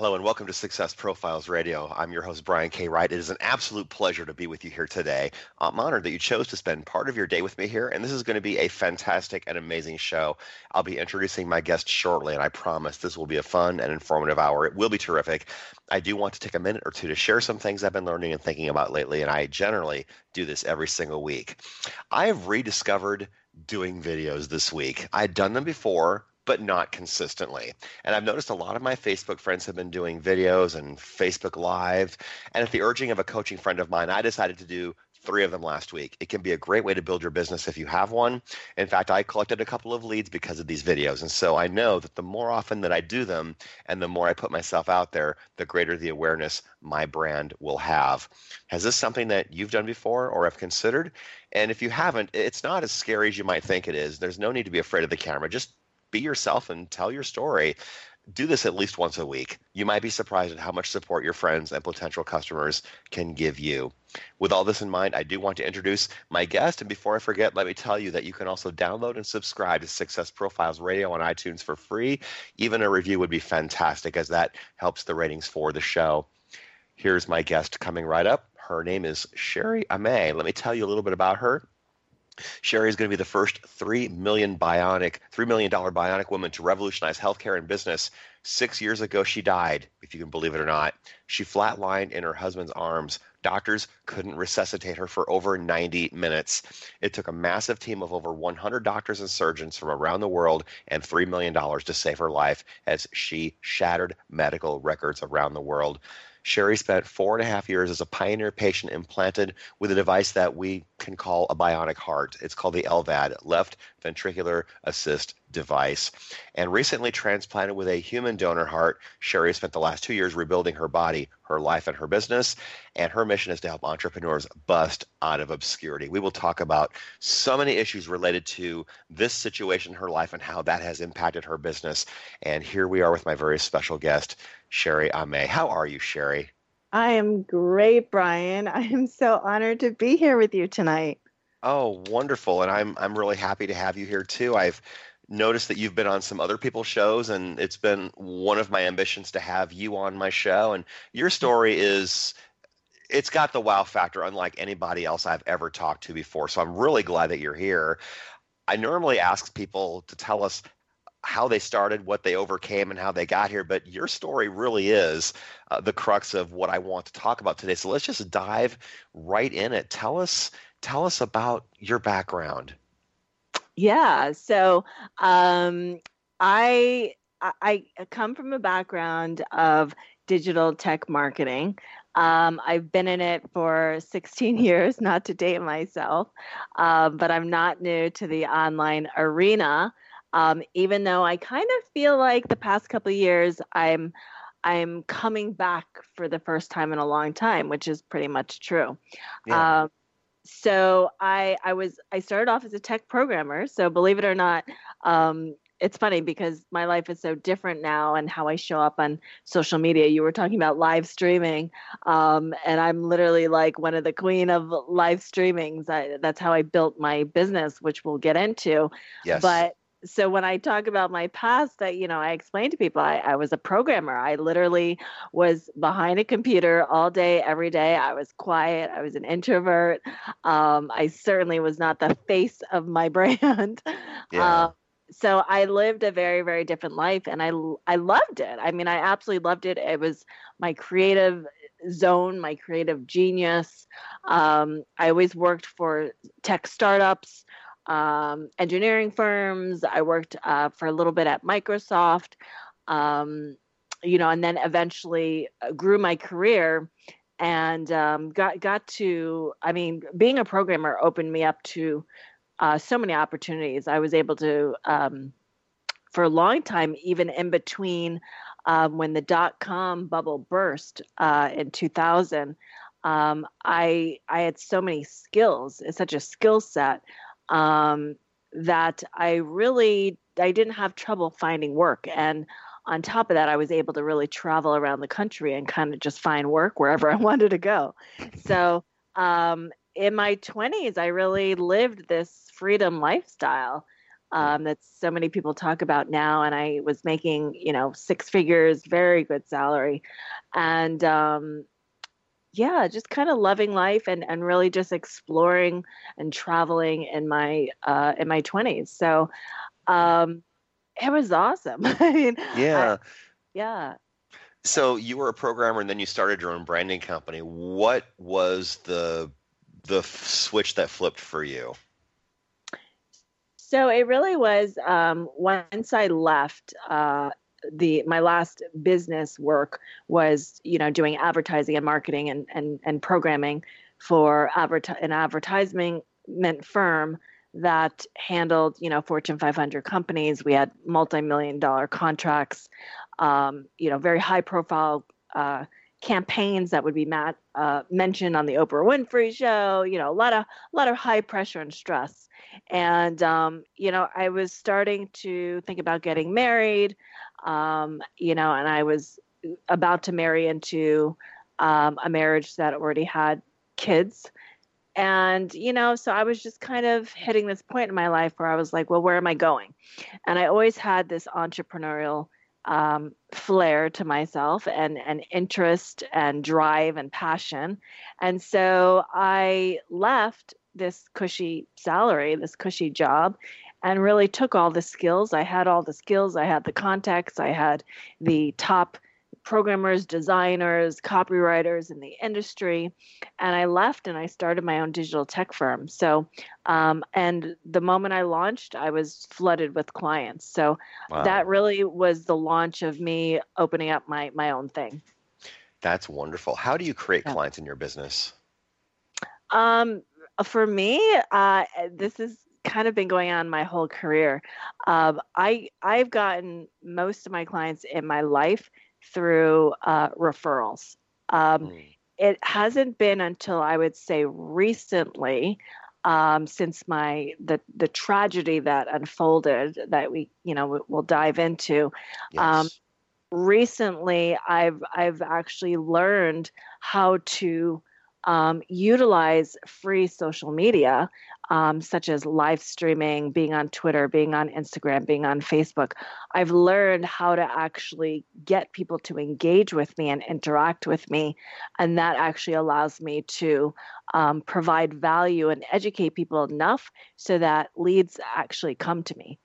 Hello and welcome to Success Profiles Radio. I'm your host, Brian K. Wright. It is an absolute pleasure to be with you here today. I'm honored that you chose to spend part of your day with me here, and this is going to be a fantastic and amazing show. I'll be introducing my guest shortly, and I promise this will be a fun and informative hour. It will be terrific. I do want to take a minute or two to share some things I've been learning and thinking about lately, and I generally do this every single week. I have rediscovered doing videos this week. I'd done them before, but not consistently. And I've noticed a lot of my Facebook friends have been doing videos and Facebook Live. And at the urging of a coaching friend of mine, I decided to do three of them last week. It can be a great way to build your business if you have one. In fact, I collected a couple of leads because of these videos. And so I know that the more often that I do them and the more I put myself out there, the greater the awareness my brand will have. Has this something that you've done before or have considered? And if you haven't, it's not as scary as you might think it is. There's no need to be afraid of the camera. Just be yourself and tell your story. Do this at least once a week. You might be surprised at how much support your friends and potential customers can give you. With all this in mind, I do want to introduce my guest. And before I forget, let me tell you that you can also download and subscribe to Success Profiles Radio on iTunes for free. Even a review would be fantastic, as that helps the ratings for the show. Here's my guest coming right up. Her name is Sherry Ame. Let me tell you a little bit about her. Sherry is going to be the first three million bionic, three million dollar bionic woman to revolutionize healthcare and business. Six years ago, she died, if you can believe it or not. She flatlined in her husband's arms. Doctors couldn't resuscitate her for over 90 minutes. It took a massive team of over 100 doctors and surgeons from around the world and $3 million to save her life as she shattered medical records around the world. Sherry spent four and a half years as a pioneer patient implanted with a device that we can call a bionic heart. It's called the LVAD, left ventricular assist device. And recently transplanted with a human donor heart, Sherry spent the last two years rebuilding her body, her life, and her business. And her mission is to help entrepreneurs bust out of obscurity. We will talk about so many issues related to this situation in her life and how that has impacted her business. And here we are with my very special guest, Sherry Ame. How are you, Sherry? I am great, Brian. I am so honored to be here with you tonight. Oh, wonderful. And I'm I'm really happy to have you here too. I've noticed that you've been on some other people's shows and it's been one of my ambitions to have you on my show and your story is it's got the wow factor unlike anybody else I've ever talked to before. So I'm really glad that you're here. I normally ask people to tell us how they started, what they overcame, and how they got here. But your story really is uh, the crux of what I want to talk about today. So let's just dive right in it. Tell us, tell us about your background. Yeah. So um, I I come from a background of digital tech marketing. Um, I've been in it for 16 years, not to date myself, uh, but I'm not new to the online arena. Um, even though I kind of feel like the past couple years I'm I'm coming back for the first time in a long time, which is pretty much true. Yeah. Um, so I I was I started off as a tech programmer. So believe it or not, um, it's funny because my life is so different now and how I show up on social media. You were talking about live streaming, um, and I'm literally like one of the queen of live streamings. I, that's how I built my business, which we'll get into. Yes. But so when I talk about my past, that you know, I explain to people I, I was a programmer. I literally was behind a computer all day, every day. I was quiet. I was an introvert. Um, I certainly was not the face of my brand. Yeah. Um, so I lived a very, very different life, and I I loved it. I mean, I absolutely loved it. It was my creative zone, my creative genius. Um, I always worked for tech startups um, engineering firms. I worked uh, for a little bit at Microsoft, um, you know, and then eventually uh, grew my career and um, got got to. I mean, being a programmer opened me up to uh, so many opportunities. I was able to, um, for a long time, even in between um, when the dot com bubble burst uh, in 2000. Um, I I had so many skills, it's such a skill set um, that I really I didn't have trouble finding work. And on top of that, I was able to really travel around the country and kind of just find work wherever I wanted to go. So um, in my 20s, I really lived this freedom lifestyle um, that so many people talk about now. And I was making, you know, six figures, very good salary. And um, yeah, just kind of loving life and, and really just exploring and traveling in my uh, in my 20s. So um, it was awesome. I mean, yeah. I, yeah. So you were a programmer and then you started your own branding company. What was the the switch that flipped for you? So it really was um, once I left uh, the my last business work was you know doing advertising and marketing and and, and programming for advert- an advertisement firm that handled you know Fortune 500 companies. We had multi-million dollar contracts, um, you know, very high profile. Uh, campaigns that would be mat, uh, mentioned on the Oprah Winfrey show, you know, a lot of a lot of high pressure and stress. And um, you know, I was starting to think about getting married, um, you know, and I was about to marry into um, a marriage that already had kids. And, you know, so I was just kind of hitting this point in my life where I was like, well, where am I going? And I always had this entrepreneurial um, flair to myself and, and interest and drive and passion. And so I left this cushy salary, this cushy job, and really took all the skills. I had all the skills, I had the contacts, I had the top programmers, designers, copywriters in the industry. And I left and I started my own digital tech firm. So, um, and the moment I launched, I was flooded with clients. So wow. that really was the launch of me opening up my, my own thing. That's wonderful. How do you create yeah. clients in your business? Um, for me, uh, this has kind of been going on my whole career. Um, I I've gotten most of my clients in my life through uh, referrals. Um, mm. It hasn't been until I would say recently, um, since my the the tragedy that unfolded that we you know we'll dive into. Um, recently, I've I've actually learned how to um, utilize free social media um, such as live streaming, being on Twitter, being on Instagram, being on Facebook, I've learned how to actually get people to engage with me and interact with me. And that actually allows me to um, provide value and educate people enough so that leads actually come to me.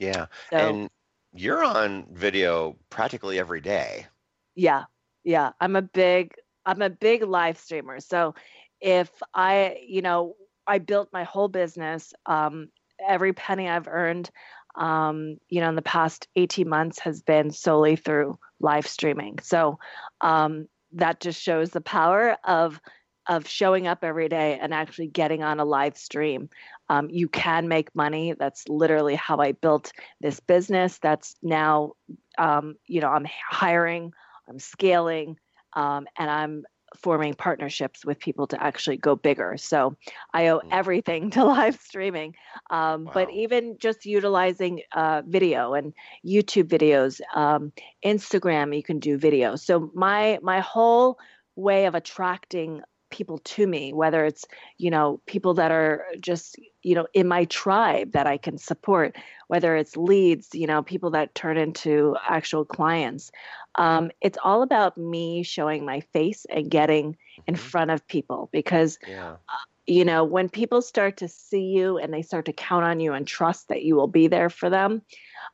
Yeah. So, and you're on video practically every day. Yeah. Yeah. I'm a big, I'm a big live streamer. So if I, you know, I built my whole business. Um, every penny I've earned, um, you know, in the past 18 months has been solely through live streaming. So um, that just shows the power of of showing up every day and actually getting on a live stream. Um, you can make money. That's literally how I built this business. That's now, um, you know, I'm hiring, I'm scaling, um, and I'm forming partnerships with people to actually go bigger. So I owe mm. everything to live streaming. Um, wow. But even just utilizing uh, video and YouTube videos, um, Instagram, you can do video. So my my whole way of attracting people to me whether it's you know people that are just you know in my tribe that i can support whether it's leads you know people that turn into actual clients um, it's all about me showing my face and getting in mm-hmm. front of people because yeah. uh, you know when people start to see you and they start to count on you and trust that you will be there for them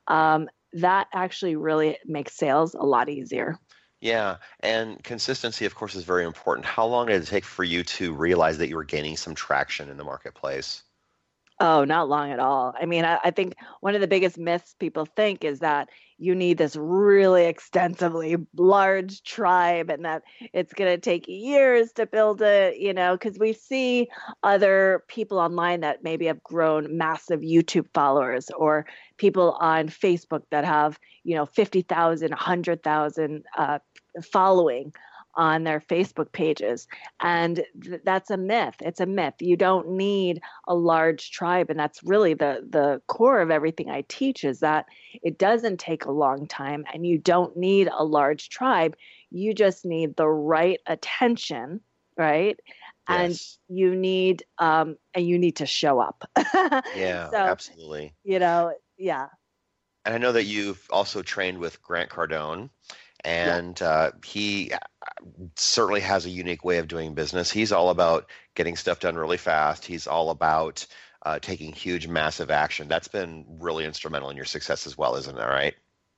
um, that actually really makes sales a lot easier yeah, and consistency, of course, is very important. How long did it take for you to realize that you were gaining some traction in the marketplace? Oh, not long at all. I mean, I, I, think one of the biggest myths people think is that you need this really extensively large tribe and that it's going to take years to build it, you know, because we see other people online that maybe have grown massive YouTube followers or people on Facebook that have, you know, 50,000, 100,000 uh, following on their Facebook pages. And th- that's a myth. It's a myth. You don't need a large tribe. And that's really the, the core of everything I teach is that it doesn't take a long time and you don't need a large tribe. You just need the right attention, right? Yes. and you need um and you need to show up yeah so, absolutely you know yeah and i know that you've also trained with grant cardone and yeah. uh, he uh, certainly has a unique way of doing business. He's all about getting stuff done really fast. He's all about uh, taking huge, massive action. That's been really instrumental in your success as well, isn't it? Right?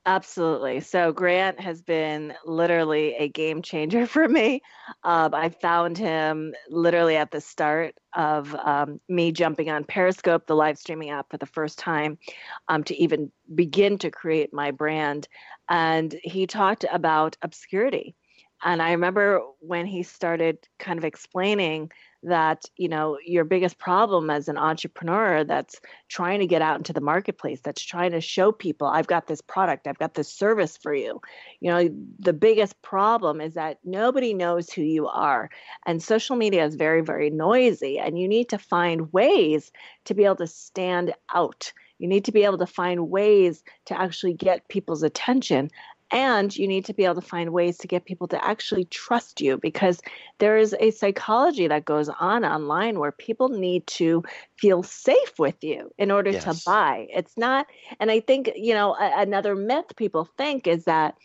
Absolutely. So Grant has been literally a game changer for me. Um, I found him literally at the start of um, me jumping on Periscope, the live streaming app, for the first time um, to even begin to create my brand. And he talked about obscurity. And I remember when he started kind of explaining that you know your biggest problem as an entrepreneur that's trying to get out into the marketplace that's trying to show people i've got this product i've got this service for you. You know the biggest problem is that nobody knows who you are and social media is very very noisy and you need to find ways to be able to stand out. You need to be able to find ways to actually get people's attention and you need to be able to find ways to get people to actually trust you because there is a psychology that goes on online where people need to feel safe with you in order yes. to buy. It's not, and I think, you know, a, another myth people think is that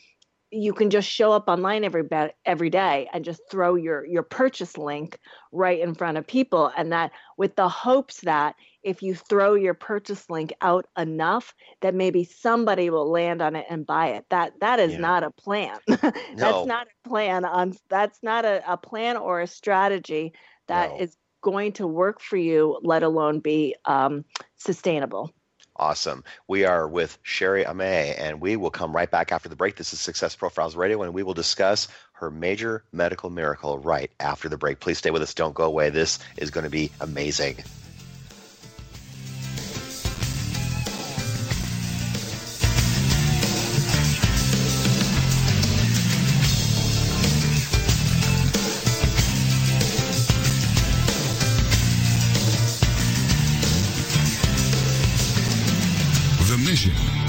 you can just show up online every every day and just throw your your purchase link right in front of people. And that with the hopes that if you throw your purchase link out enough that maybe somebody will land on it and buy it. That that is yeah. not a plan. That's not a plan on that's not a, a plan or a strategy that no. is going to work for you let alone be um, sustainable Awesome. We are with Sherry Ame, and we will come right back after the break. This is Success Profiles Radio, and we will discuss her major medical miracle right after the break. Please stay with us. Don't go away. This is going to be amazing.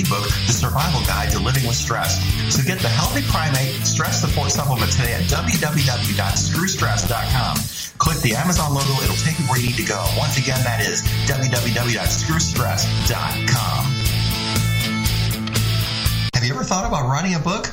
ebook, The Survival Guide to Living with Stress. So get the Healthy Primate Stress Support Supplement today at www.screwstress.com. Click the Amazon logo, it'll take you where you need to go. Once again, that is www.screwstress.com. Have you ever thought about writing a book?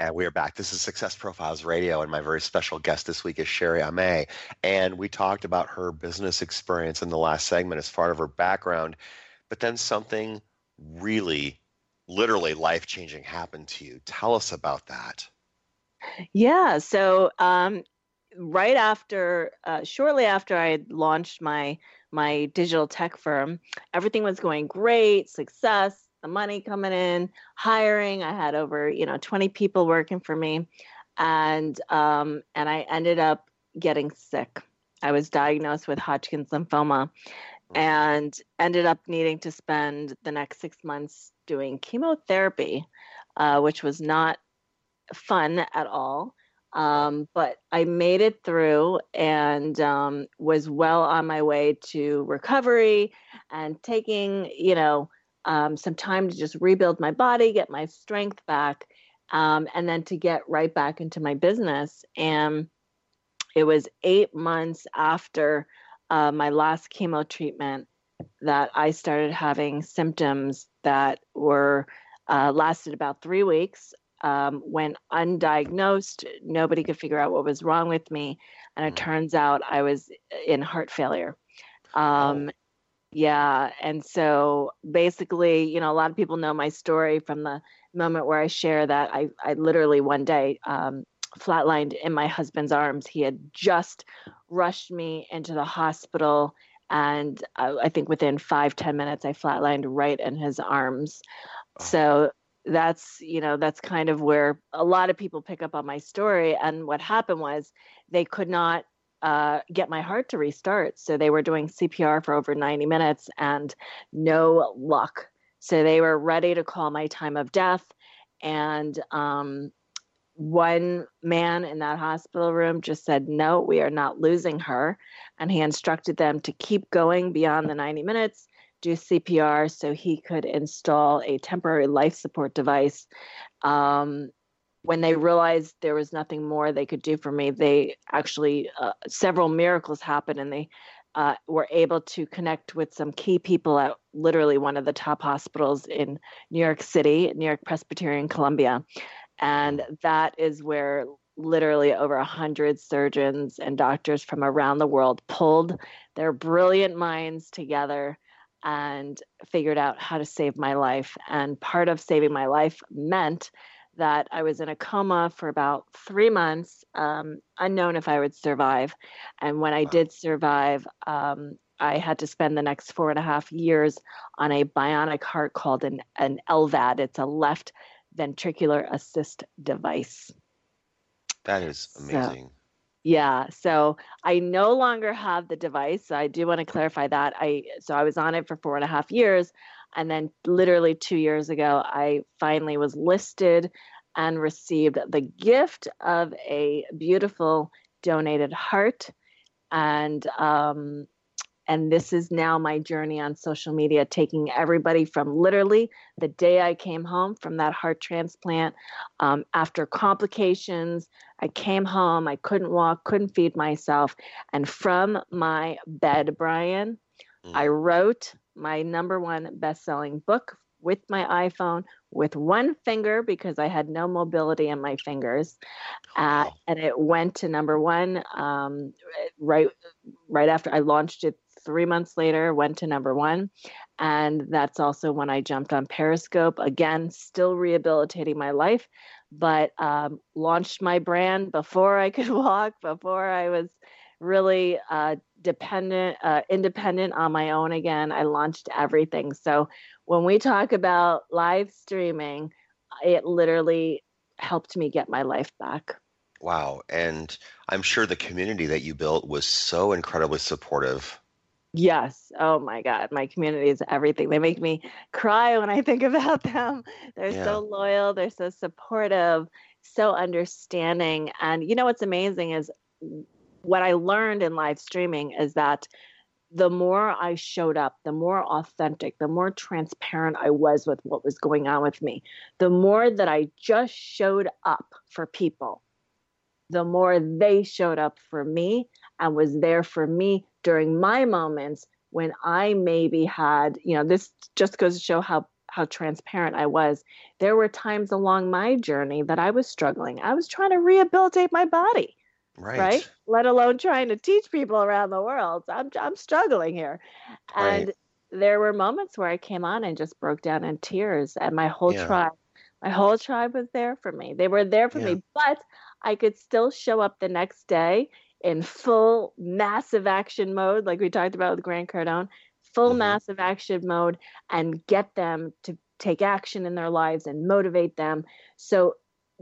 And we are back. This is Success Profiles Radio, and my very special guest this week is Sherry Ame. And we talked about her business experience in the last segment as part of her background, but then something really, literally life changing happened to you. Tell us about that. Yeah. So, um, right after, uh, shortly after I launched my my digital tech firm, everything was going great, success the money coming in, hiring. I had over, you know, 20 people working for me. And um, and I ended up getting sick. I was diagnosed with Hodgkin's lymphoma and ended up needing to spend the next six months doing chemotherapy, uh, which was not fun at all. Um, but I made it through and um, was well on my way to recovery and taking, you know, um, some time to just rebuild my body, get my strength back, um, and then to get right back into my business. And it was eight months after uh, my last chemo treatment that I started having symptoms that were uh, lasted about three weeks. Um, when undiagnosed, nobody could figure out what was wrong with me, and it mm. turns out I was in heart failure. Um, oh. Yeah. And so basically, you know, a lot of people know my story from the moment where I share that I, I literally one day um, flatlined in my husband's arms. He had just rushed me into the hospital. And I, I think within five ten minutes, I flatlined right in his arms. Oh. So that's, you know, that's kind of where a lot of people pick up on my story. And what happened was they could not uh, get my heart to restart. So they were doing CPR for over 90 minutes and no luck. So they were ready to call my time of death. And um, one man in that hospital room just said, No, we are not losing her. And he instructed them to keep going beyond the 90 minutes, do CPR so he could install a temporary life support device. Um, when they realized there was nothing more they could do for me, they actually, uh, several miracles happened and they uh, were able to connect with some key people at literally one of the top hospitals in New York City, New York Presbyterian Columbia. And that is where literally over a hundred surgeons and doctors from around the world pulled their brilliant minds together and figured out how to save my life. And part of saving my life meant that I was in a coma for about three months, um, unknown if I would survive. And when I did survive, um, I had to spend the next four and a half years on a bionic heart called an, an LVAD. It's a left ventricular assist device. That is amazing. So, yeah, so I no longer have the device. So I do want to clarify that. I so I was on it for four and a half years. And then, literally two years ago, I finally was listed and received the gift of a beautiful donated heart. And um, and this is now my journey on social media, taking everybody from literally the day I came home from that heart transplant. Um, after complications, I came home, I couldn't walk, couldn't feed myself. And from my bed, Brian, mm. I wrote my number one best selling book with my iPhone with one finger because I had no mobility in my fingers, uh, and it went to number one um, right right after I launched it. Three months later, went to number one, and that's also when I jumped on Periscope again, still rehabilitating my life, but um, launched my brand before I could walk, before I was really uh, dependent, uh, independent on my own again. I launched everything. So when we talk about live streaming, it literally helped me get my life back. Wow. And I'm sure the community that you built was so incredibly supportive. Yes. Oh my God. My community is everything. They make me cry when I think about them. They're yeah. so loyal, they're so supportive, so understanding. And you know what's amazing is what I learned in live streaming is that the more I showed up, the more authentic, the more transparent I was with what was going on with me, the more that I just showed up for people, the more they showed up for me and was there for me during my moments when I maybe had, you know, this just goes to show how how transparent I was. There were times along my journey that I was struggling. I was trying to rehabilitate my body. Right. Right. Let alone trying to teach people around the world. I'm I'm struggling here. And Right. there were moments where I came on and just broke down in tears and my whole Yeah. tribe my whole tribe was there for me. They were there for Yeah. me, but I could still show up the next day in full massive action mode, like we talked about with Grant Cardone, full Mhm. massive action mode, and get them to take action in their lives and motivate them. So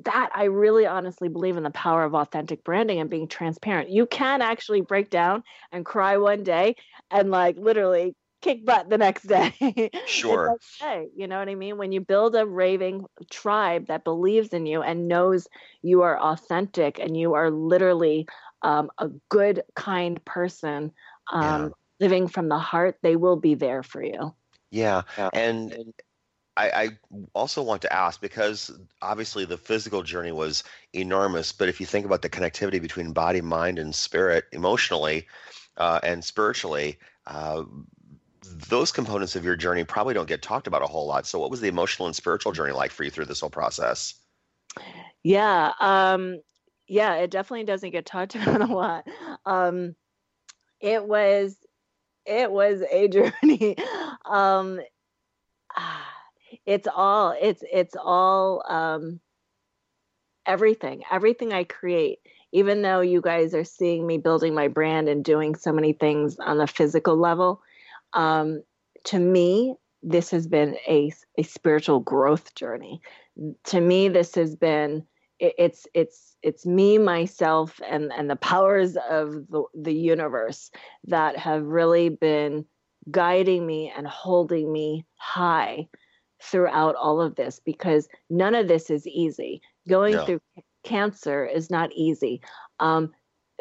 that I really honestly believe in the power of authentic branding and being transparent. You can actually break down and cry one day and like literally kick butt the next day. Sure. okay. You know what I mean? When you build a raving tribe that believes in you and knows you are authentic and you are literally um, a good, kind person um, Yeah. living from the heart, they will be there for you. Yeah. Yeah. And I, I also want to ask because obviously the physical journey was enormous, but if you think about the connectivity between body, mind, and spirit emotionally uh, and spiritually, uh, those components of your journey probably don't get talked about a whole lot. So, what was the emotional and spiritual journey like for you through this whole process? Yeah, um, yeah, it definitely doesn't get talked about a lot. Um, it was, it was a journey. Um, ah, it's all, it's, it's all, um, everything, everything I create. Even though you guys are seeing me building my brand and doing so many things on the physical level, um, to me, this has been a, a spiritual growth journey. To me, this has been it, it's it's it's me myself and and the powers of the, the universe that have really been guiding me and holding me high throughout all of this because none of this is easy. Going No. through cancer is not easy. Um,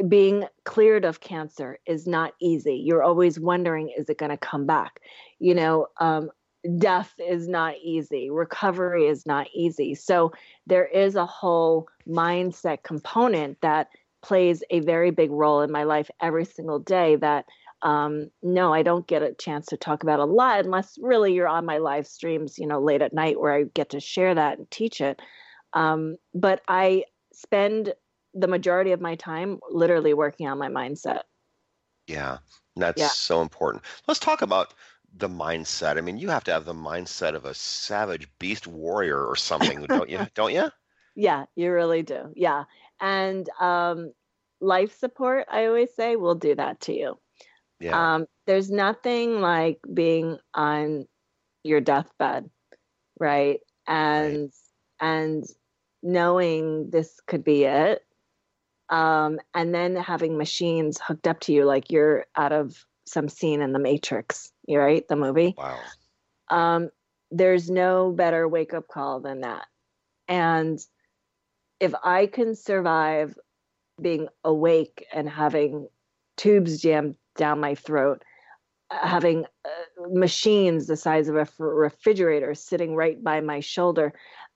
being cleared of cancer is not easy. You're always wondering is it going to come back? You know um, death is not easy. Recovery is not easy. So there is a whole mindset component that plays a very big role in my life every single day that um, no i don't get a chance to talk about a lot unless really you're on my live streams you know late at night where i get to share that and teach it um, but i spend the majority of my time literally working on my mindset Yeah, that's Yeah. so important. Let's talk about the mindset. I mean, you have to have the mindset of a savage beast warrior or something, don't you? Don't you? Yeah, you really do. Yeah. And um, life support, I always say, will do that to you. Yeah. Um, there's nothing like being on your deathbed, right? And and knowing this could be it. Um, and then having machines hooked up to you like you're out of some scene in the Matrix, you right? The movie Wow. um, there's no better wake up call than that. And if I can survive being awake and having tubes jammed down my throat, having uh, machines the size of a refrigerator sitting right by my shoulder,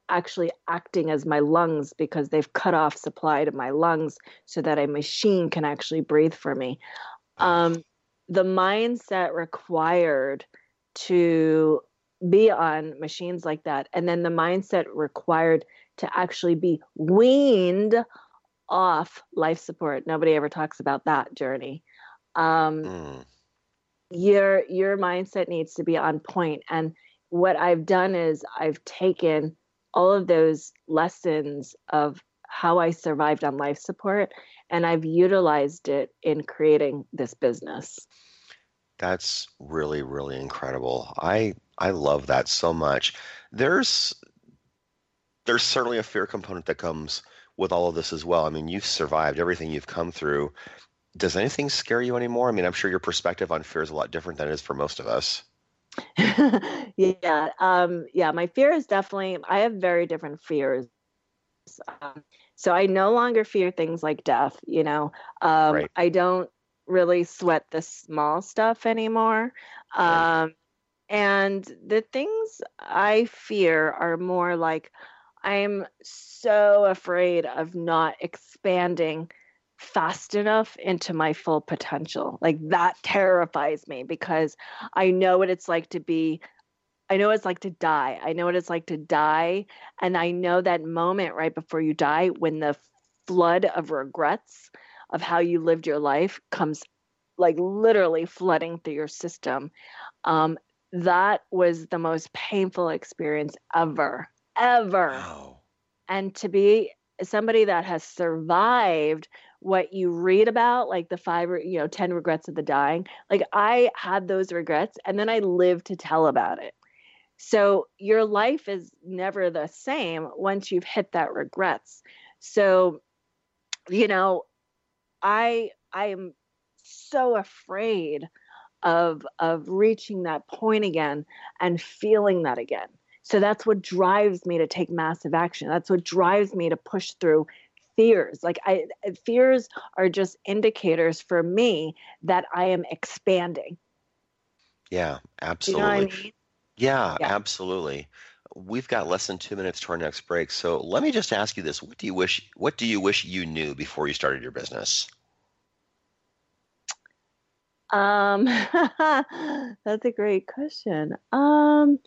actually acting as my lungs because they've cut off supply to my lungs so that a machine can actually breathe for me. Um, the mindset required to be on machines like that and then the mindset required to actually be weaned off life support nobody ever talks about that journey um, Mm. your your mindset needs to be on point and what i've done is i've taken all of those lessons of how i survived on life support and i've utilized it in creating this business That's really, really incredible. I I love that so much. There's there's certainly a fear component that comes with all of this as well. I mean, you've survived everything you've come through. Does anything scare you anymore? I mean, I'm sure your perspective on fear is a lot different than it is for most of us. yeah um yeah my fear is definitely i have very different fears um, so i no longer fear things like death you know um Right. i don't really sweat the small stuff anymore Right. um and the things i fear are more like i'm so afraid of not expanding fast enough into my full potential. Like that terrifies me because I know what it's like to be I know what it's like to die. I know what it's like to die and I know that moment right before you die when the flood of regrets of how you lived your life comes like literally flooding through your system. Um, that was the most painful experience ever, ever. Wow. And to be somebody that has survived what you read about like the five you know 10 regrets of the dying like i had those regrets and then i lived to tell about it. So your life is never the same once you've hit that regrets. So you know i i am so afraid of of reaching that point again and feeling that again. So that's what drives me to take massive action. That's what drives me to push through fears like i fears are just indicators for me that i am expanding. Yeah absolutely you know I mean? yeah, yeah. absolutely. We've got less than two minutes to our next break so let me just ask you this. What do you wish what do you wish you knew before you started your business? Um that's a great question. Um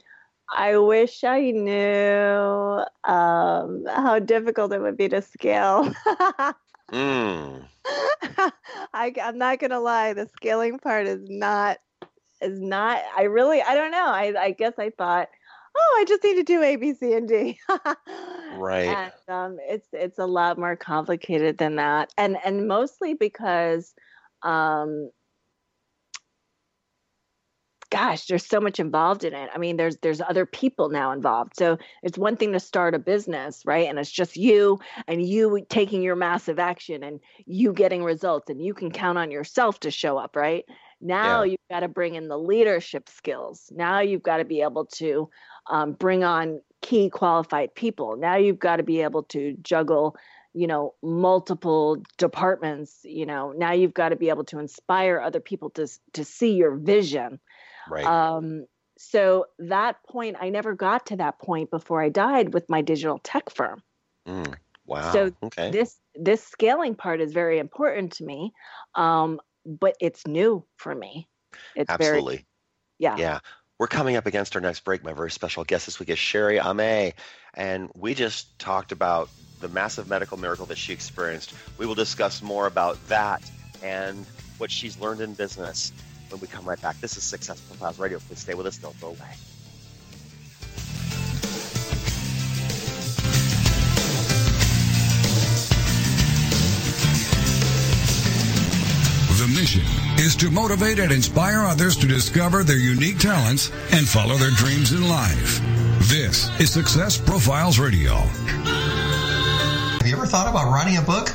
I wish I knew um, how difficult it would be to scale. mm. I, I'm not gonna lie, the scaling part is not is not. I really, I don't know. I, I guess I thought, oh, I just need to do A, B, C, and D. right. And um, it's it's a lot more complicated than that, and and mostly because um, gosh there's so much involved in it. I mean there's there's other people now involved. So it's one thing to start a business right? And it's just you and you taking your massive action and you getting results and you can count on yourself to show up right? Now yeah. you've got to bring in the leadership skills. Now you've got to be able to um, bring on key qualified people. Now you've got to be able to juggle you know multiple departments you know. Now you've got to be able to inspire other people to to see your vision Right. Um, so that point, I never got to that point before I died with my digital tech firm. Mm, wow. So okay. this this scaling part is very important to me, um, but it's new for me. It's Absolutely. Very, yeah. Yeah. We're coming up against our next break. My very special guest this week is Sherry Ame, and we just talked about the massive medical miracle that she experienced. We will discuss more about that and what she's learned in business when we come right back. This is Success Profiles Radio. Please stay with us. Don't go away. The mission is to motivate and inspire others to discover their unique talents and follow their dreams in life. This is Success Profiles Radio. Have you ever thought about writing a book?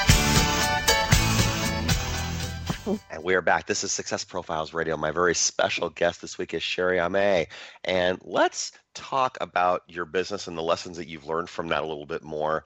And we are back. This is Success Profiles Radio. My very special guest this week is Sherry Ame. And let's talk about your business and the lessons that you've learned from that a little bit more.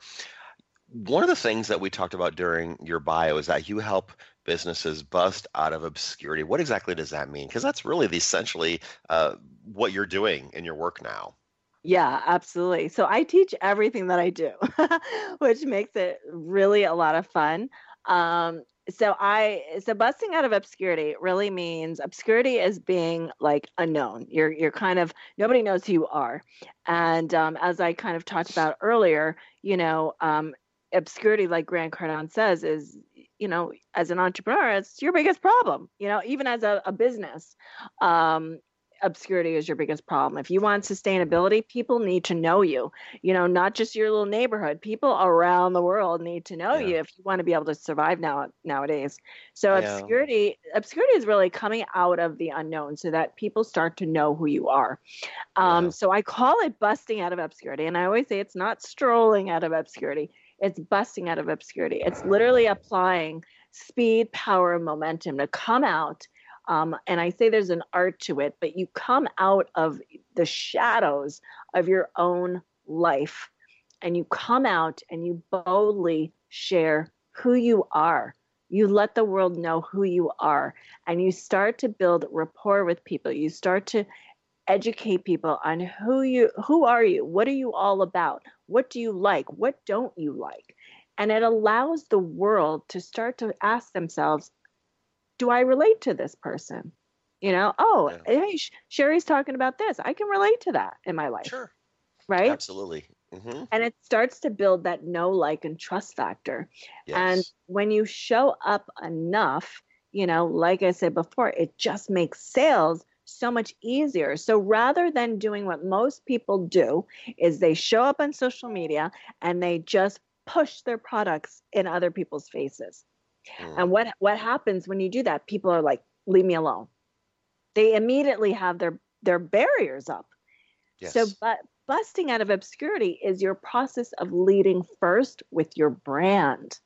One of the things that we talked about during your bio is that you help businesses bust out of obscurity. What exactly does that mean? Because that's really the, essentially uh, what you're doing in your work now. Yeah, absolutely. So I teach everything that I do, which makes it really a lot of fun. Um, so I so busting out of obscurity really means obscurity is being like unknown. You're you're kind of nobody knows who you are, and um, as I kind of talked about earlier, you know, um, obscurity, like Grant Cardone says, is you know, as an entrepreneur, it's your biggest problem. You know, even as a, a business, um, obscurity is your biggest problem. If you want sustainability, people need to know you. You know, not just your little neighborhood. People around the world need to know yeah. you if you want to be able to survive now nowadays. So yeah. obscurity obscurity is really coming out of the unknown so that people start to know who you are. Um, yeah. so I call it busting out of obscurity and I always say it's not strolling out of obscurity. It's busting out of obscurity. It's literally applying speed, power, and momentum to come out um, and I say there's an art to it, but you come out of the shadows of your own life and you come out and you boldly share who you are. You let the world know who you are and you start to build rapport with people. You start to educate people on who you who are you? What are you all about? What do you like? What don't you like? And it allows the world to start to ask themselves, do I relate to this person? You know, oh, yeah. hey, Sherry's talking about this. I can relate to that in my life. Sure. Right? Absolutely. Mm-hmm. And it starts to build that know, like, and trust factor. Yes. And when you show up enough, you know, like I said before, it just makes sales so much easier. So rather than doing what most people do, is they show up on social media and they just push their products in other people's faces. Mm. And what what happens when you do that? People are like, "Leave me alone." They immediately have their their barriers up. Yes. So, but busting out of obscurity is your process of leading first with your brand.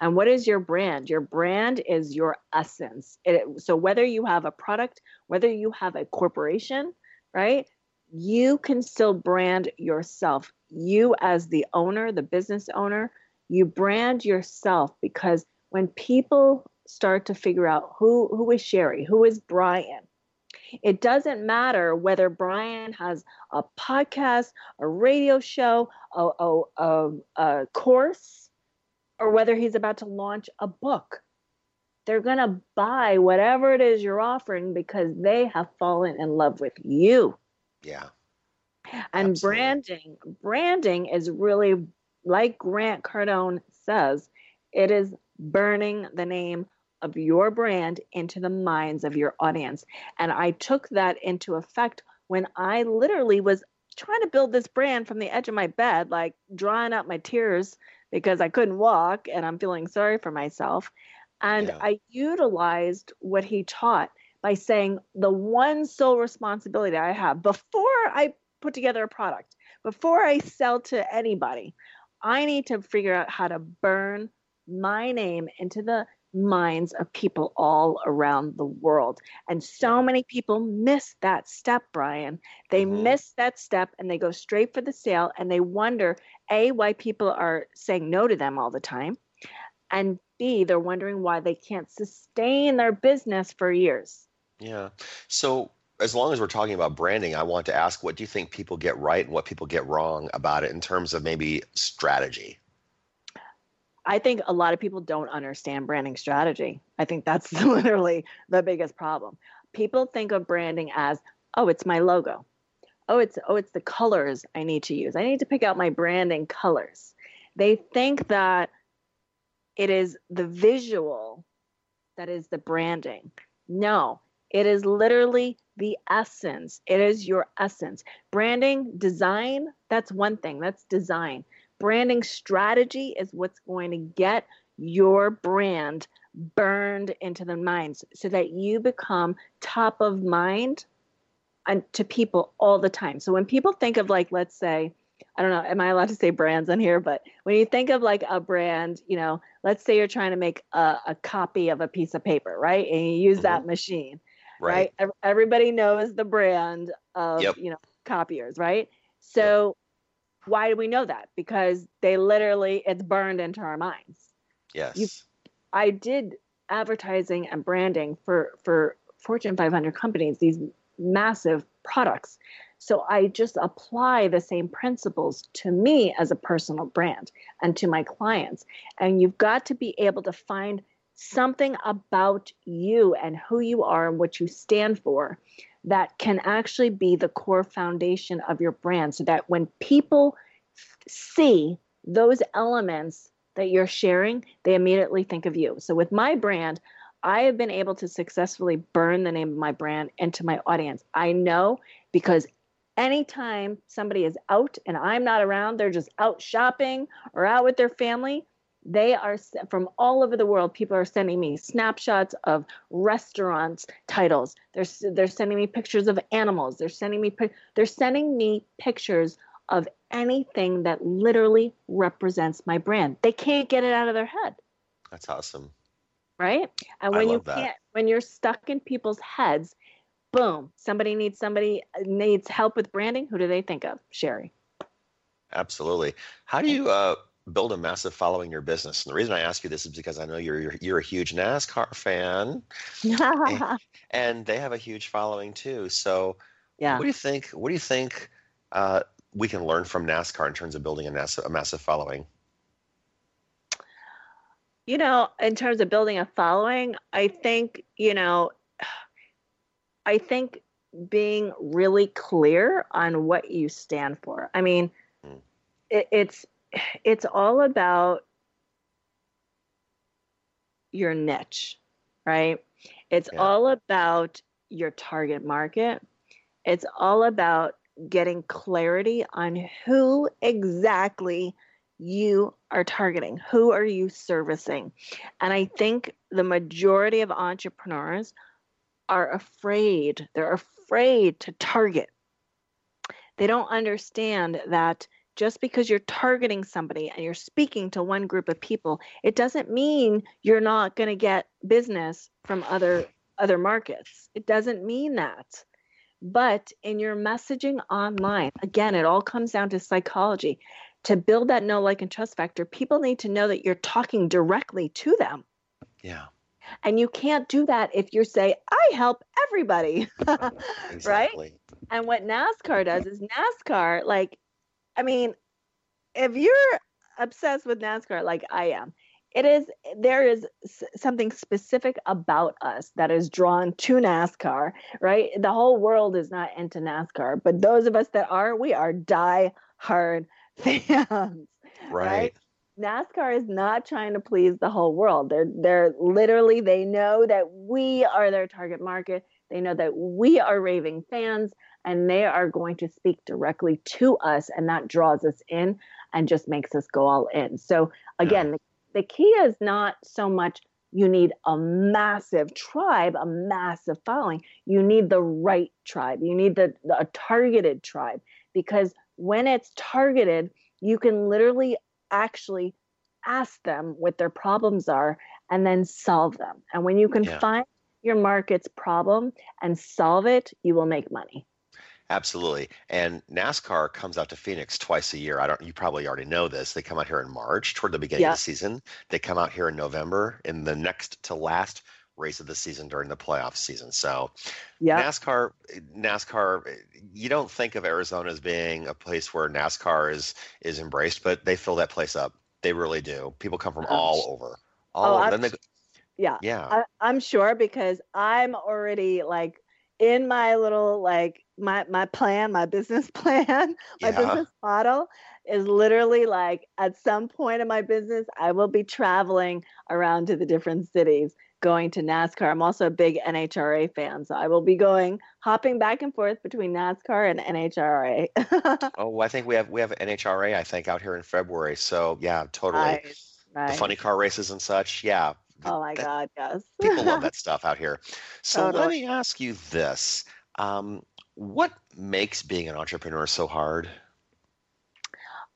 And what is your brand? Your brand is your essence. It, so whether you have a product, whether you have a corporation, right? You can still brand yourself. You as the owner, the business owner, you brand yourself because when people start to figure out who who is Sherry, who is Brian, it doesn't matter whether Brian has a podcast, a radio show, a, a, a, a course, or whether he's about to launch a book. They're going to buy whatever it is you're offering because they have fallen in love with you. Yeah. And Absolutely. branding, branding is really like Grant Cardone says, it is burning the name of your brand into the minds of your audience. And I took that into effect when I literally was trying to build this brand from the edge of my bed, like drying up my tears because I couldn't walk and I'm feeling sorry for myself. And yeah. I utilized what he taught by saying the one sole responsibility I have before I put together a product, before I sell to anybody, I need to figure out how to burn my name into the minds of people all around the world. And so many people miss that step, Brian. They mm-hmm. miss that step and they go straight for the sale and they wonder A, why people are saying no to them all the time. And B, they're wondering why they can't sustain their business for years. Yeah. So, as long as we're talking about branding, I want to ask what do you think people get right and what people get wrong about it in terms of maybe strategy? I think a lot of people don't understand branding strategy. I think that's literally the biggest problem. People think of branding as, oh, it's my logo. Oh, it's oh, it's the colors I need to use. I need to pick out my branding colors. They think that it is the visual that is the branding. No, it is literally the essence. It is your essence. Branding, design, that's one thing. That's design branding strategy is what's going to get your brand burned into the minds so that you become top of mind and to people all the time. So when people think of like let's say I don't know, am I allowed to say brands on here? But when you think of like a brand, you know, let's say you're trying to make a, a copy of a piece of paper, right? And you use mm-hmm. that machine, right? right? Everybody knows the brand of, yep. you know, copiers, right? So why do we know that? Because they literally, it's burned into our minds. Yes. You, I did advertising and branding for for Fortune 500 companies, these massive products. So I just apply the same principles to me as a personal brand and to my clients. And you've got to be able to find something about you and who you are and what you stand for that can actually be the core foundation of your brand so that when people see those elements that you're sharing, they immediately think of you. So with my brand, I have been able to successfully burn the name of my brand into my audience. I know because anytime somebody is out and I'm not around, they're just out shopping or out with their family. They are from all over the world. People are sending me snapshots of restaurants titles. They're they're sending me pictures of animals. They're sending me they're sending me pictures of anything that literally represents my brand. They can't get it out of their head. That's awesome. Right? And when you that. can't when you're stuck in people's heads, boom, somebody needs somebody needs help with branding, who do they think of? Sherry. Absolutely. How do you uh, build a massive following in your business? And the reason I ask you this is because I know you're you're, you're a huge NASCAR fan, and, and, they have a huge following too. So, yeah, what do you think? What do you think uh, we can learn from NASCAR in terms of building a, NASA, a massive following? You know, in terms of building a following, I think, you know, I think being really clear on what you stand for. I mean, mm. it, it's it's all about your niche, right? It's yeah. all about your target market. It's all about getting clarity on who exactly you are targeting. Who are you servicing? And I think the majority of entrepreneurs are afraid. They're afraid to target. They don't understand that just because you're targeting somebody and you're speaking to one group of people, it doesn't mean you're not going to get business from other other markets. It doesn't mean that. But in your messaging online, again, it all comes down to psychology. To build that know, like, and trust factor, people need to know that you're talking directly to them. Yeah. And you can't do that if you say, I help everybody. exactly. right? And what NASCAR does is NASCAR, like, I mean, if you're obsessed with NASCAR like I am, it is there is something specific about us that is drawn to NASCAR, right? The whole world is not into NASCAR, but those of us that are, we are die hard fans. Right. right? NASCAR is not trying to please the whole world. They're they're literally they know that we are their target market. They know that we are raving fans and they are going to speak directly to us and that draws us in and just makes us go all in. So again, yeah the key is not so much you need a massive tribe, a massive following. You need the right tribe. You need the, the, a targeted tribe because when it's targeted, you can literally actually ask them what their problems are and then solve them. And when you can yeah. find your market's problem and solve it, you will make money. Absolutely. And NASCAR comes out to Phoenix twice a year. I don't you probably already know this. They come out here in March toward the beginning yeah. of the season. They come out here in November in the next to last race of the season during the playoff season. So yeah. NASCAR NASCAR you don't think of Arizona as being a place where NASCAR is is embraced, but they fill that place up. They really do. People come from all over. Oh, all oh, over. Then they, yeah. Yeah. I, I'm sure because I'm already like in my little like my my plan, my business plan, my yeah. business model is literally like at some point in my business, I will be traveling around to the different cities going to NASCAR. I'm also a big NHRA fan, so I will be going hopping back and forth between NASCAR and NHRA. oh, I think we have we have NHRA I think out here in February. So yeah, totally. Nice, nice. The funny car races and such. Yeah. Oh my that, God, yes. people love that stuff out here. So totally. let me ask you this. Um, what makes being an entrepreneur so hard?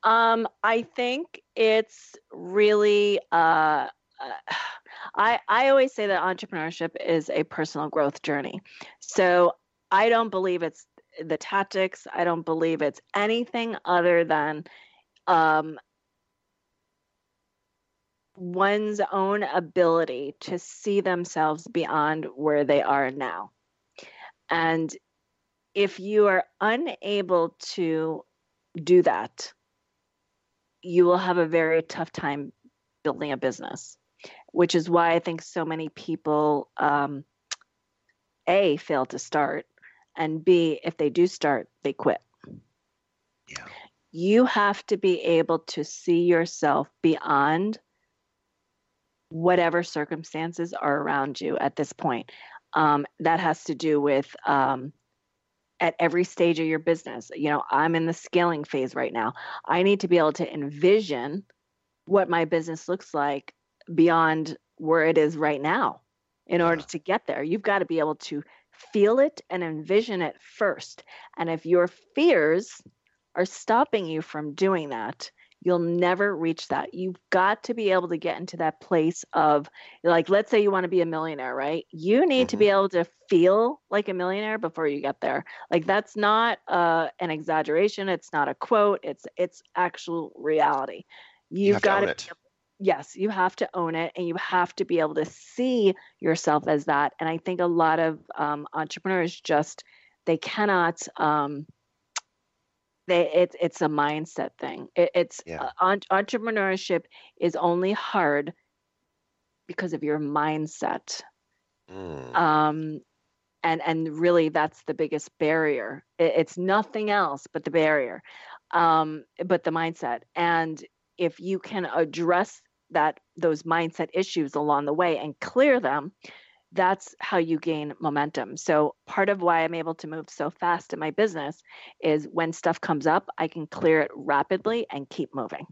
Um, I think it's really. Uh, uh, I I always say that entrepreneurship is a personal growth journey. So I don't believe it's the tactics. I don't believe it's anything other than um, one's own ability to see themselves beyond where they are now. And if you are unable to do that, you will have a very tough time building a business, which is why I think so many people, um, A, fail to start, and B, if they do start, they quit. Yeah. You have to be able to see yourself beyond whatever circumstances are around you at this point. Um, that has to do with um, at every stage of your business. You know, I'm in the scaling phase right now. I need to be able to envision what my business looks like beyond where it is right now in order to get there. You've got to be able to feel it and envision it first. And if your fears are stopping you from doing that, you'll never reach that. You've got to be able to get into that place of, like, let's say you want to be a millionaire, right? You need mm-hmm. to be mm-hmm. able to feel like a millionaire before you get there. Like that's not uh, an exaggeration. It's not a quote. It's it's actual reality. You've you got to. Yes, you have to own it, and you have to be able to see yourself as that. And I think a lot of um, entrepreneurs just they cannot. Um, they it's it's a mindset thing. It, it's yeah. uh, entrepreneurship is only hard because of your mindset. Mm. Um, and and really that's the biggest barrier. It, it's nothing else but the barrier, um, but the mindset. And if you can address that those mindset issues along the way and clear them, that's how you gain momentum. So, part of why I'm able to move so fast in my business is when stuff comes up, I can clear it rapidly and keep moving.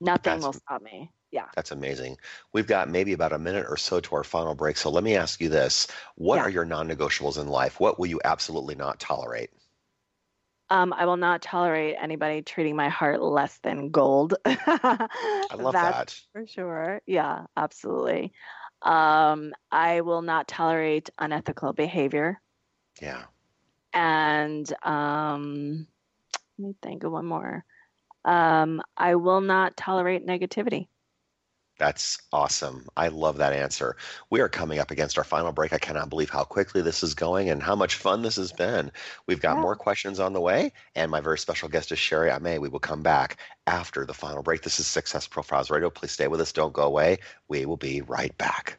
Nothing that's, will stop me. Yeah. That's amazing. We've got maybe about a minute or so to our final break. So, let me ask you this What yeah. are your non negotiables in life? What will you absolutely not tolerate? Um, I will not tolerate anybody treating my heart less than gold. I love that. For sure. Yeah, absolutely. Um, I will not tolerate unethical behavior. Yeah. And um, let me think of one more. Um, I will not tolerate negativity. That's awesome. I love that answer. We are coming up against our final break. I cannot believe how quickly this is going and how much fun this has been. We've got yeah. more questions on the way, and my very special guest is Sherry Ame. We will come back after the final break. This is Success Profiles Radio. Please stay with us. Don't go away. We will be right back.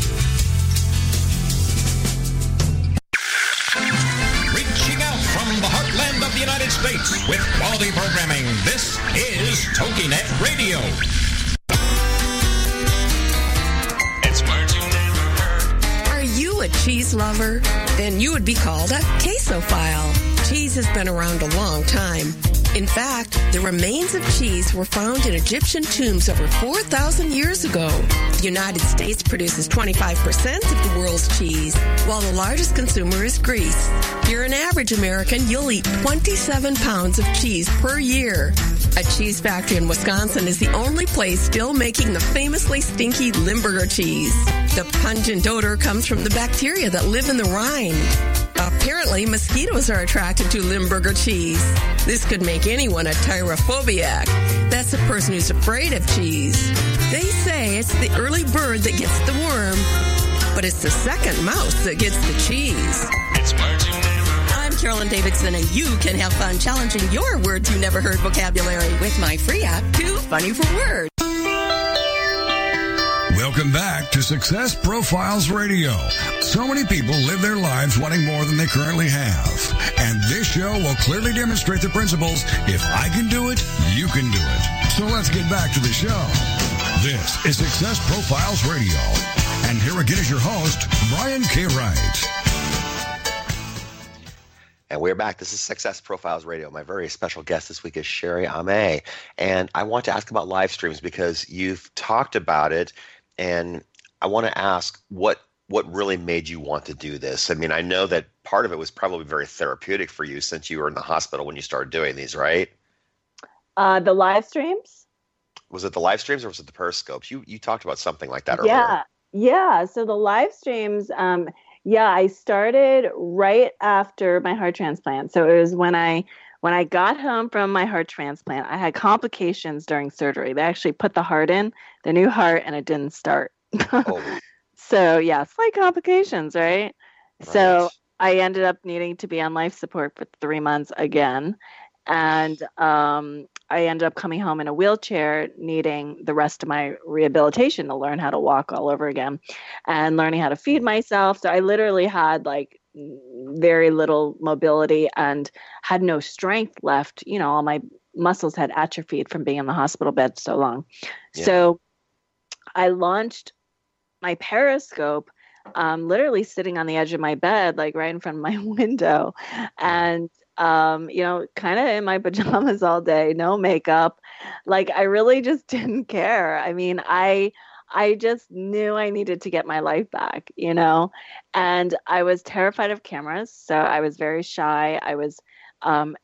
United States with quality programming. This is TogiNet Radio. It's words you never heard. Are you a cheese lover? Then you would be called a quesophile. Cheese has been around a long time in fact, the remains of cheese were found in Egyptian tombs over 4,000 years ago. The United States produces 25% of the world's cheese, while the largest consumer is Greece. If you're an average American, you'll eat 27 pounds of cheese per year. A cheese factory in Wisconsin is the only place still making the famously stinky Limburger cheese. The pungent odor comes from the bacteria that live in the rind. Apparently, mosquitoes are attracted to Limburger cheese. This could make anyone a tyrophobiac. That's a person who's afraid of cheese. They say it's the early bird that gets the worm, but it's the second mouse that gets the cheese. You Carolyn Davidson, and you can have fun challenging your words you never heard vocabulary with my free app, Too Funny for Words. Welcome back to Success Profiles Radio. So many people live their lives wanting more than they currently have. And this show will clearly demonstrate the principles if I can do it, you can do it. So let's get back to the show. This is Success Profiles Radio. And here again is your host, Brian K. Wright. And we're back. This is Success Profiles Radio. My very special guest this week is Sherry Ame. And I want to ask about live streams because you've talked about it. And I want to ask what what really made you want to do this? I mean, I know that part of it was probably very therapeutic for you since you were in the hospital when you started doing these, right? Uh, the live streams? Was it the live streams or was it the periscopes? You you talked about something like that earlier. Yeah. Yeah. So the live streams, um, yeah, I started right after my heart transplant. So it was when I when I got home from my heart transplant, I had complications during surgery. They actually put the heart in, the new heart, and it didn't start. oh. So yeah, slight complications, right? right? So I ended up needing to be on life support for three months again. And um, I ended up coming home in a wheelchair, needing the rest of my rehabilitation to learn how to walk all over again and learning how to feed myself. So I literally had like very little mobility and had no strength left. You know, all my muscles had atrophied from being in the hospital bed so long. Yeah. So I launched my Periscope um, literally sitting on the edge of my bed, like right in front of my window. And um, you know, kind of in my pajamas all day, no makeup. Like I really just didn't care. I mean, I I just knew I needed to get my life back, you know? And I was terrified of cameras, so I was very shy. I was um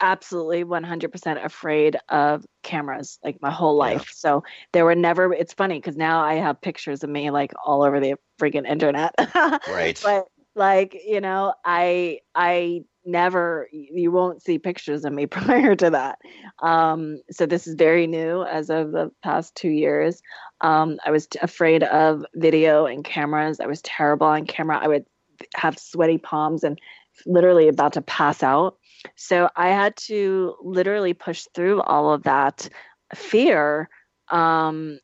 absolutely 100% afraid of cameras like my whole life. Yeah. So there were never it's funny cuz now I have pictures of me like all over the freaking internet. right. But like, you know, I I never you won't see pictures of me prior to that. Um, so this is very new as of the past two years. Um, i was afraid of video and cameras. I was terrible on camera. I would have sweaty palms and literally about to pass out. So i had to literally push through all of that fear um,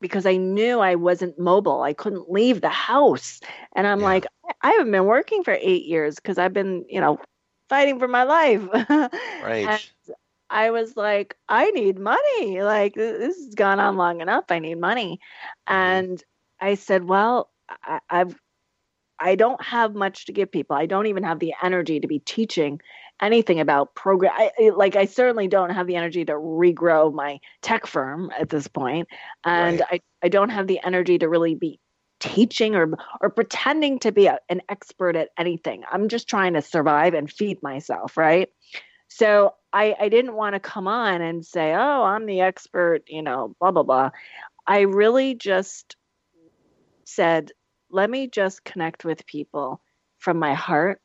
because I knew I wasn't mobile. I couldn't leave the house. And I'm yeah. like, I haven't been working for eight years because I've been, you know, fighting for my life. Right. and I was like, I need money. Like, this has gone on long enough. I need money. Mm-hmm. And I said, well, I, I've, I don't have much to give people. I don't even have the energy to be teaching anything about program. I, like I certainly don't have the energy to regrow my tech firm at this point, and right. I I don't have the energy to really be teaching or or pretending to be a, an expert at anything. I'm just trying to survive and feed myself, right? So I I didn't want to come on and say, "Oh, I'm the expert," you know, blah blah blah. I really just said, "Let me just connect with people from my heart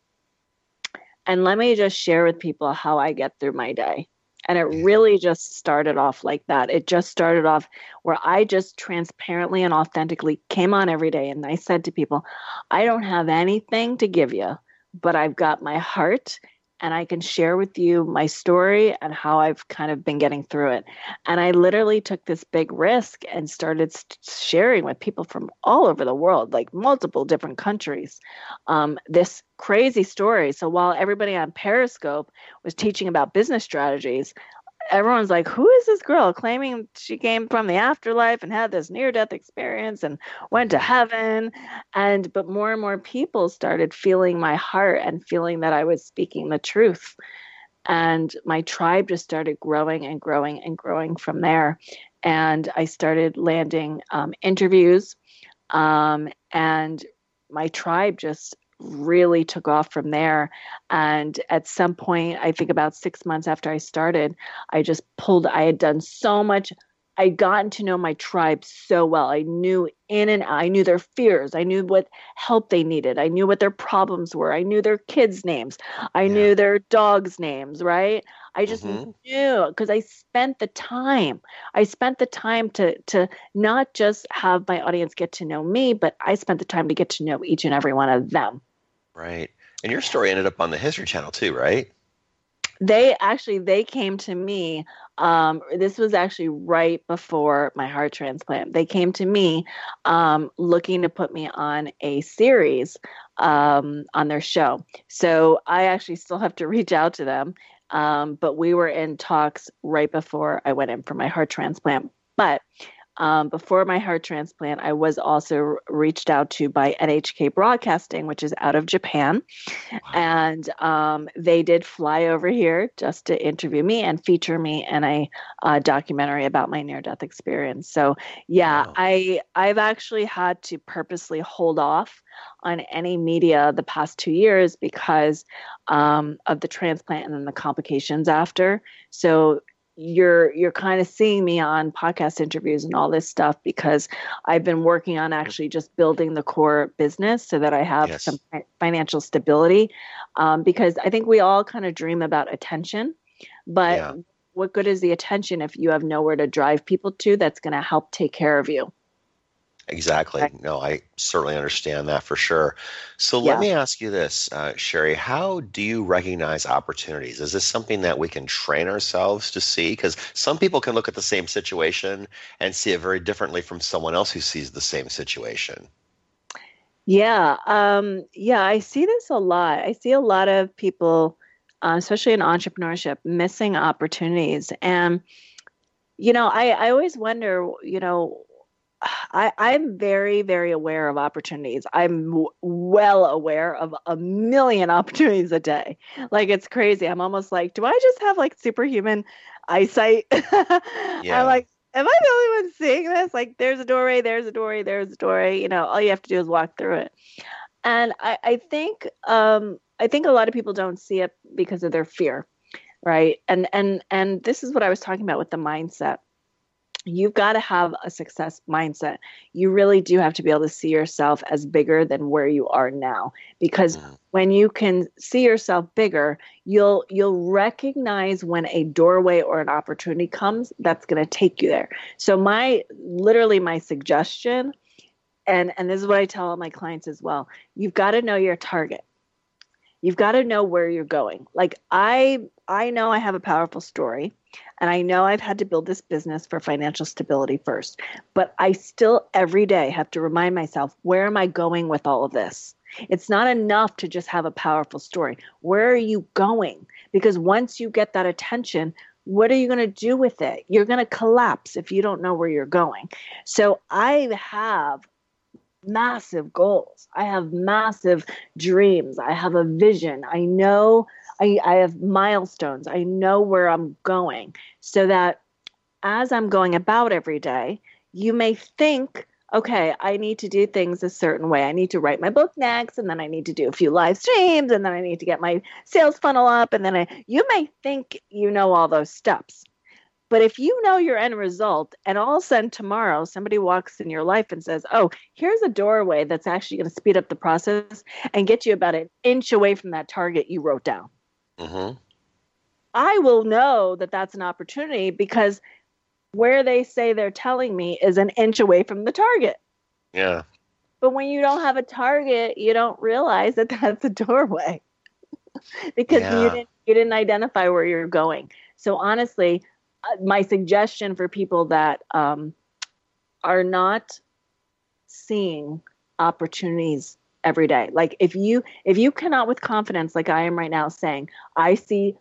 and let me just share with people how I get through my day. And it really just started off like that. It just started off where I just transparently and authentically came on every day and I said to people, I don't have anything to give you, but I've got my heart and I can share with you my story and how I've kind of been getting through it. And I literally took this big risk and started sharing with people from all over the world, like multiple different countries, um, this crazy story. So while everybody on Periscope was teaching about business strategies, everyone's like, who is this girl claiming she came from the afterlife and had this near death experience and went to heaven? And, but more and more people started feeling my heart and feeling that I was speaking the truth. And my tribe just started growing and growing and growing from there. And I started landing um, interviews. Um, and my tribe just really took off from there. And at some point, I think about six months after I started, I just pulled, I had done so much. I'd gotten to know my tribe so well. I knew in and out, I knew their fears. I knew what help they needed. I knew what their problems were. I knew their kids' names. I yeah. knew their dogs' names, right? I just mm-hmm. knew because I spent the time. I spent the time to to not just have my audience get to know me, but I spent the time to get to know each and every one of them. Right. And your story ended up on the History Channel too, right? They actually they came to me. Um, this was actually right before my heart transplant. They came to me um, looking to put me on a series um, on their show. So I actually still have to reach out to them. Um, but we were in talks right before I went in for my heart transplant. But um, before my heart transplant, I was also reached out to by NHK Broadcasting, which is out of Japan. Wow. And um, they did fly over here just to interview me and feature me in a uh, documentary about my near death experience. So, yeah, wow. I, I've actually had to purposely hold off on any media the past two years because um, of the transplant and then the complications after. So you're you're kind of seeing me on podcast interviews and all this stuff because I've been working on actually just building the core business so that I have yes. some financial stability. Um, because I think we all kind of dream about attention, but yeah. what good is the attention if you have nowhere to drive people to that's going to help take care of you? Exactly. No, I certainly understand that for sure. So let me ask you this, uh, Sherry. How do you recognize opportunities? Is this something that we can train ourselves to see? Because some people can look at the same situation and see it very differently from someone else who sees the same situation. Yeah. Um, yeah, I see this a lot. I see a lot of people, uh, especially in entrepreneurship, missing opportunities. And, you know, I, I always wonder, you know, I, I'm very, very aware of opportunities. I'm w- well aware of a million opportunities a day. Like it's crazy. I'm almost like, do I just have like superhuman eyesight? yeah. I'm like, am I the only one seeing this? Like, there's a doorway, there's a doorway, there's a doorway. You know, all you have to do is walk through it. And I, I think, um, I think a lot of people don't see it because of their fear, right? And and and this is what I was talking about with the mindset you've got to have a success mindset. You really do have to be able to see yourself as bigger than where you are now because mm. when you can see yourself bigger, you'll you'll recognize when a doorway or an opportunity comes that's going to take you there. So my literally my suggestion and and this is what I tell all my clients as well. You've got to know your target. You've got to know where you're going. Like I I know I have a powerful story and I know I've had to build this business for financial stability first, but I still every day have to remind myself where am I going with all of this? It's not enough to just have a powerful story. Where are you going? Because once you get that attention, what are you going to do with it? You're going to collapse if you don't know where you're going. So I have massive goals. I have massive dreams. I have a vision. I know I, I have milestones. I know where I'm going so that as I'm going about every day, you may think, okay, I need to do things a certain way. I need to write my book next, and then I need to do a few live streams, and then I need to get my sales funnel up, and then I, you may think you know all those steps. But if you know your end result, and all of a sudden tomorrow somebody walks in your life and says, Oh, here's a doorway that's actually going to speed up the process and get you about an inch away from that target you wrote down. Mm-hmm. I will know that that's an opportunity because where they say they're telling me is an inch away from the target. Yeah. But when you don't have a target, you don't realize that that's a doorway because yeah. you didn't you didn't identify where you're going. So honestly, my suggestion for people that um, are not seeing opportunities every day. Like if you if you cannot with confidence like I am right now saying, I see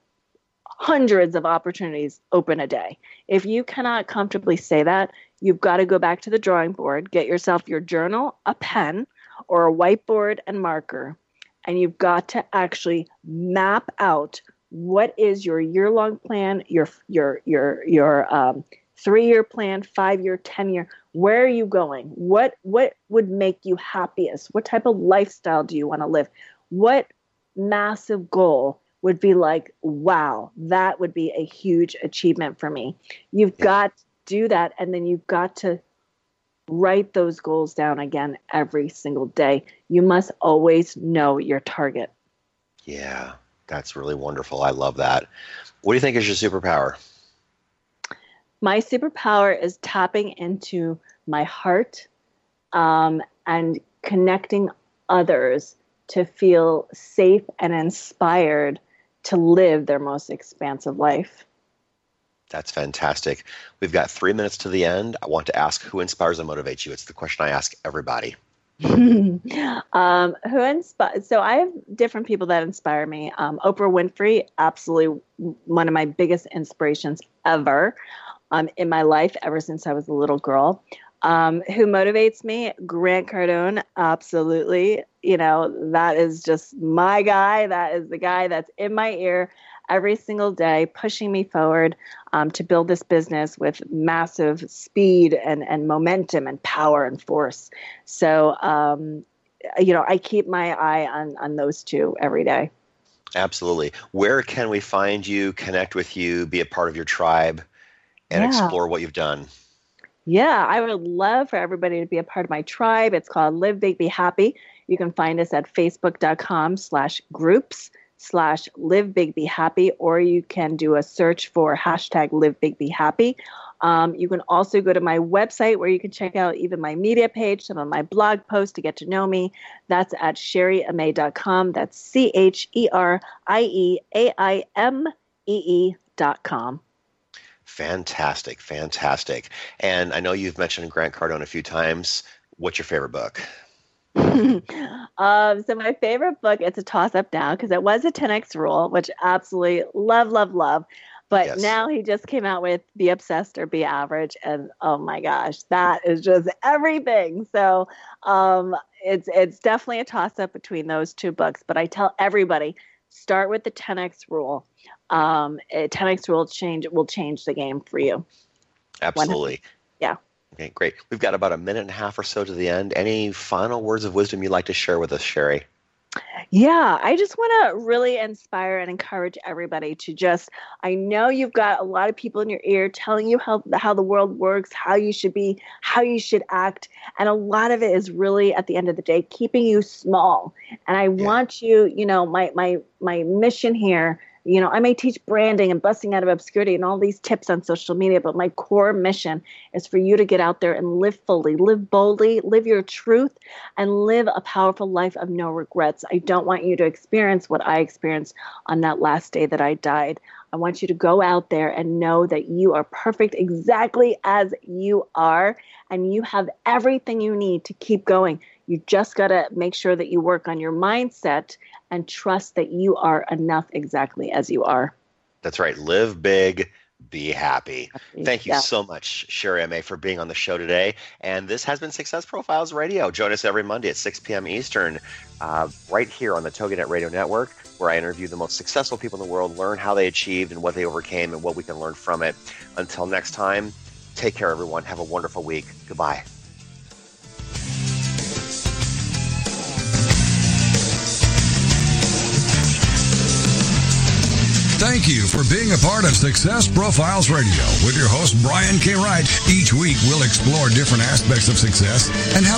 hundreds of opportunities open a day. If you cannot comfortably say that, you've got to go back to the drawing board, get yourself your journal, a pen, or a whiteboard and marker, and you've got to actually map out what is your year-long plan, your your your your um, three-year plan, five-year, ten-year? Where are you going? What what would make you happiest? What type of lifestyle do you want to live? What massive goal would be like wow that would be a huge achievement for me? You've yeah. got to do that and then you've got to write those goals down again every single day. You must always know your target. Yeah that's really wonderful i love that what do you think is your superpower my superpower is tapping into my heart um, and connecting others to feel safe and inspired to live their most expansive life. That's fantastic. We've got three minutes to the end. I want to ask who inspires and motivates you. It's the question I ask everybody. um, who inspires? So I have different people that inspire me. Um, Oprah Winfrey, absolutely one of my biggest inspirations ever um, in my life, ever since I was a little girl. Um, who motivates me? Grant Cardone, absolutely. You know, that is just my guy. That is the guy that's in my ear every single day, pushing me forward um, to build this business with massive speed and, and momentum and power and force. So, um, you know, I keep my eye on, on those two every day. Absolutely. Where can we find you, connect with you, be a part of your tribe, and yeah. explore what you've done? Yeah, I would love for everybody to be a part of my tribe. It's called Live Big Be Happy. You can find us at facebook.com slash groups slash live big be happy or you can do a search for hashtag live big be happy. Um, you can also go to my website where you can check out even my media page some of my blog posts to get to know me. That's at cherieaimee.com that's c-h-e-r-i-e-a-i-m-e-e dot com. Fantastic fantastic. And i know you've mentioned grant cardone a few times. What's your favorite book um, so my favorite book, it's a toss up now because it was a 10x rule, which absolutely love, love, love. But yes. now he just came out with Be Obsessed or Be Average, and oh my gosh, that is just everything. So um, it's it's definitely a toss up between those two books. But I tell everybody, start with the 10x rule. Um, 10x rule change will change the game for you. Absolutely. Yeah. Okay, great. We've got about a minute and a half or so to the end. Any final words of wisdom you'd like to share with us, Sherry? Yeah, I just want to really inspire and encourage everybody to just. I know you've got a lot of people in your ear telling you how how the world works, how you should be, how you should act, and a lot of it is really at the end of the day keeping you small. And I yeah. want you, you know, my my my mission here you know, I may teach branding and busting out of obscurity and all these tips on social media, but my core mission is for you to get out there and live fully, live boldly, live your truth, and live a powerful life of no regrets. I don't want you to experience what I experienced on that last day that I died. I want you to go out there and know that you are perfect exactly as you are, and you have everything you need to keep going. You just got to make sure that you work on your mindset and trust that you are enough exactly as you are. That's right. Live big, be happy. Thank you yeah. so much, Sherry Ame, for being on the show today. And this has been Success Profiles Radio. Join us every Monday at 6 p.m. Eastern, uh, right here on the TogiNet Radio Network, where I interview the most successful people in the world, learn how they achieved and what they overcame, and what we can learn from it. Until next time, take care, everyone. Have a wonderful week. Goodbye. Thank you for being a part of Success Profiles Radio with your host, Brian K. Wright. Each week, we'll explore different aspects of success and how